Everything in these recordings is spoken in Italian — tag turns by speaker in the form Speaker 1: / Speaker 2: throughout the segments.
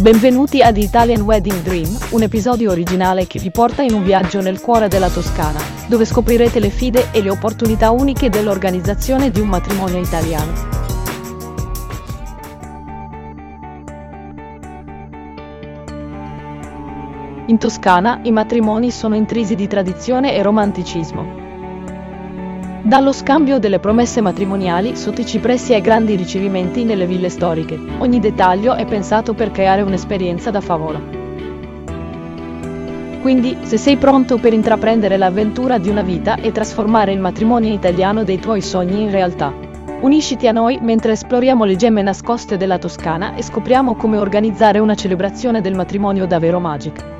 Speaker 1: Benvenuti ad Italian Wedding Dream, un episodio originale che vi porta in un viaggio nel cuore della Toscana, dove scoprirete le fide e le opportunità uniche dell'organizzazione di un matrimonio italiano. In Toscana i matrimoni sono intrisi di tradizione e romanticismo. Dallo scambio delle promesse matrimoniali sotto i cipressi ai grandi ricevimenti nelle ville storiche, ogni dettaglio è pensato per creare un'esperienza da favola. Quindi, se sei pronto per intraprendere l'avventura di una vita e trasformare il matrimonio italiano dei tuoi sogni in realtà, unisciti a noi mentre esploriamo le gemme nascoste della Toscana e scopriamo come organizzare una celebrazione del matrimonio davvero magica.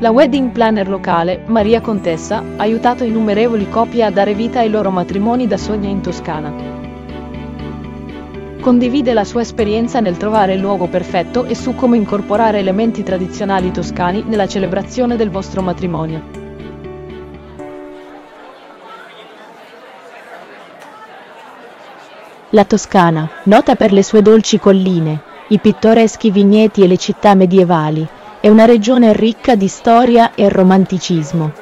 Speaker 1: La wedding planner locale, Maria Contessa, ha aiutato innumerevoli coppie a dare vita ai loro matrimoni da sogno in Toscana. Condivide la sua esperienza nel trovare il luogo perfetto e su come incorporare elementi tradizionali toscani nella celebrazione del vostro matrimonio.
Speaker 2: La Toscana, nota per le sue dolci colline, i pittoreschi vigneti e le città medievali, è una regione ricca di storia e romanticismo.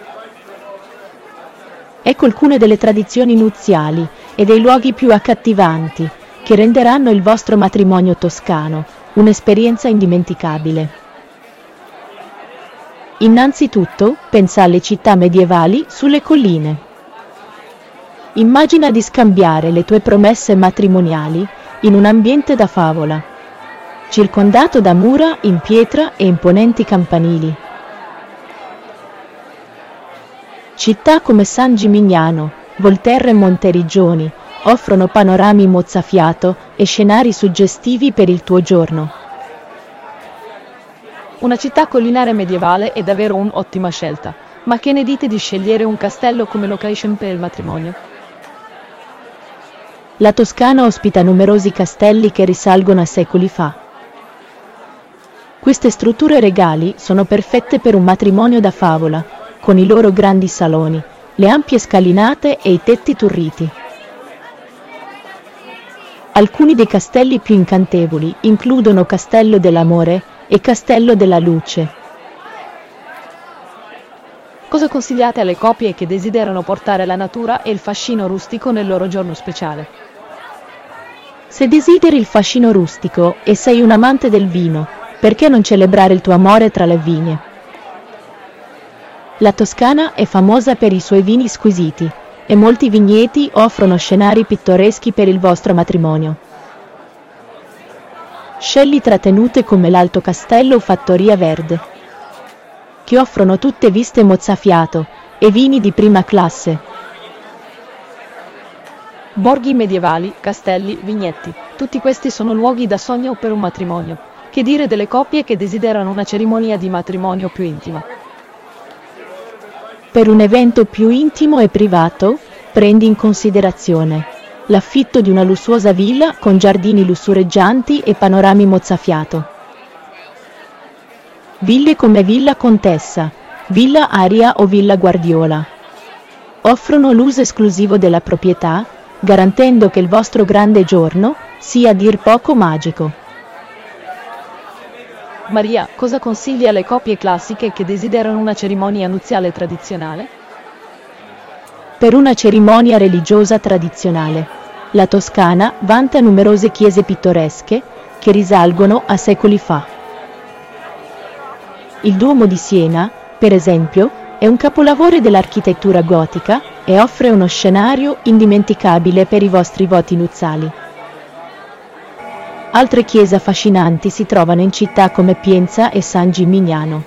Speaker 2: Ecco alcune delle tradizioni nuziali e dei luoghi più accattivanti che renderanno il vostro matrimonio toscano un'esperienza indimenticabile. Innanzitutto pensa alle città medievali sulle colline. Immagina di scambiare le tue promesse matrimoniali in un ambiente da favola circondato da mura in pietra e imponenti campanili. Città come San Gimignano, Volterra e Monteriggioni offrono panorami mozzafiato e scenari suggestivi per il tuo giorno.
Speaker 1: Una città collinare medievale è davvero un'ottima scelta, ma che ne dite di scegliere un castello come location per il matrimonio?
Speaker 2: La Toscana ospita numerosi castelli che risalgono a secoli fa. Queste strutture regali sono perfette per un matrimonio da favola, con i loro grandi saloni, le ampie scalinate e i tetti turriti. Alcuni dei castelli più incantevoli includono Castello dell'Amore e Castello della Luce.
Speaker 1: Cosa consigliate alle coppie che desiderano portare la natura e il fascino rustico nel loro giorno speciale?
Speaker 2: Se desideri il fascino rustico e sei un amante del vino, perché non celebrare il tuo amore tra le vigne? La Toscana è famosa per i suoi vini squisiti e molti vigneti offrono scenari pittoreschi per il vostro matrimonio. Scegli trattenute come l'Alto Castello o Fattoria Verde, che offrono tutte viste mozzafiato e vini di prima classe.
Speaker 1: Borghi medievali, castelli, vignetti, tutti questi sono luoghi da sogno per un matrimonio. Che dire delle coppie che desiderano una cerimonia di matrimonio più intima?
Speaker 2: Per un evento più intimo e privato, prendi in considerazione l'affitto di una lussuosa villa con giardini lussureggianti e panorami mozzafiato. Ville come Villa Contessa, Villa Aria o Villa Guardiola offrono l'uso esclusivo della proprietà, garantendo che il vostro grande giorno sia a dir poco magico.
Speaker 1: Maria, cosa consigli alle coppie classiche che desiderano una cerimonia nuziale tradizionale?
Speaker 2: Per una cerimonia religiosa tradizionale, la Toscana vanta numerose chiese pittoresche che risalgono a secoli fa. Il Duomo di Siena, per esempio, è un capolavoro dell'architettura gotica e offre uno scenario indimenticabile per i vostri voti nuziali. Altre chiese affascinanti si trovano in città come Pienza e San Gimignano.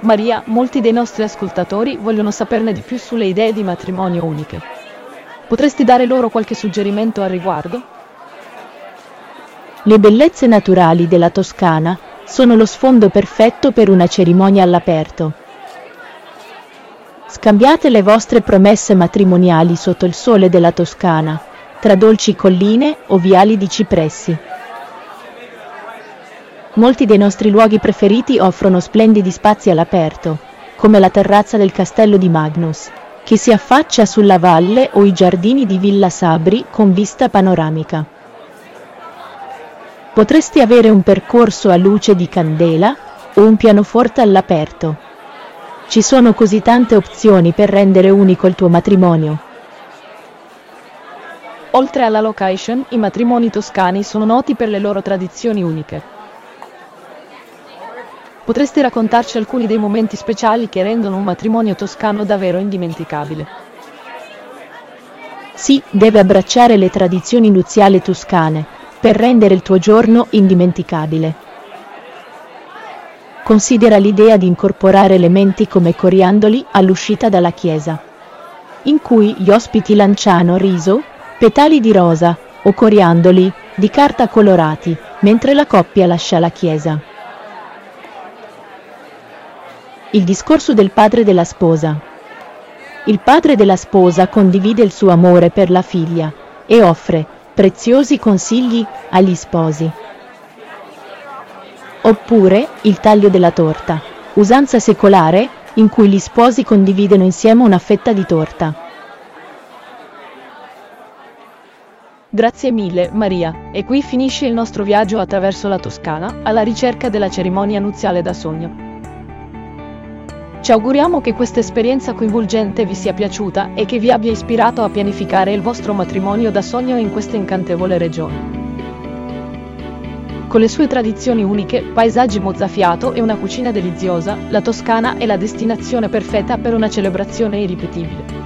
Speaker 1: Maria, molti dei nostri ascoltatori vogliono saperne di più sulle idee di matrimonio uniche. Potresti dare loro qualche suggerimento al riguardo?
Speaker 2: Le bellezze naturali della Toscana sono lo sfondo perfetto per una cerimonia all'aperto. Scambiate le vostre promesse matrimoniali sotto il sole della Toscana tra dolci colline o viali di cipressi. Molti dei nostri luoghi preferiti offrono splendidi spazi all'aperto, come la terrazza del castello di Magnus, che si affaccia sulla valle o i giardini di Villa Sabri con vista panoramica. Potresti avere un percorso a luce di candela o un pianoforte all'aperto. Ci sono così tante opzioni per rendere unico il tuo matrimonio.
Speaker 1: Oltre alla location, i matrimoni toscani sono noti per le loro tradizioni uniche. Potresti raccontarci alcuni dei momenti speciali che rendono un matrimonio toscano davvero indimenticabile?
Speaker 2: Sì, deve abbracciare le tradizioni nuziali toscane, per rendere il tuo giorno indimenticabile. Considera l'idea di incorporare elementi come coriandoli all'uscita dalla chiesa, in cui gli ospiti lanciano riso, petali di rosa o coriandoli di carta colorati, mentre la coppia lascia la chiesa. Il discorso del padre della sposa. Il padre della sposa condivide il suo amore per la figlia e offre preziosi consigli agli sposi. Oppure il taglio della torta, usanza secolare in cui gli sposi condividono insieme una fetta di torta.
Speaker 1: Grazie mille, Maria, e qui finisce il nostro viaggio attraverso la Toscana, alla ricerca della cerimonia nuziale da sogno. Ci auguriamo che questa esperienza coinvolgente vi sia piaciuta e che vi abbia ispirato a pianificare il vostro matrimonio da sogno in questa incantevole regione. Con le sue tradizioni uniche, paesaggi mozzafiato e una cucina deliziosa, la Toscana è la destinazione perfetta per una celebrazione irripetibile.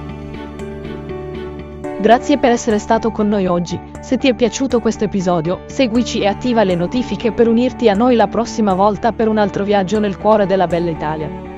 Speaker 1: Grazie per essere stato con noi oggi. Se ti è piaciuto questo episodio, seguici e attiva le notifiche per unirti a noi la prossima volta per un altro viaggio nel cuore della bella Italia.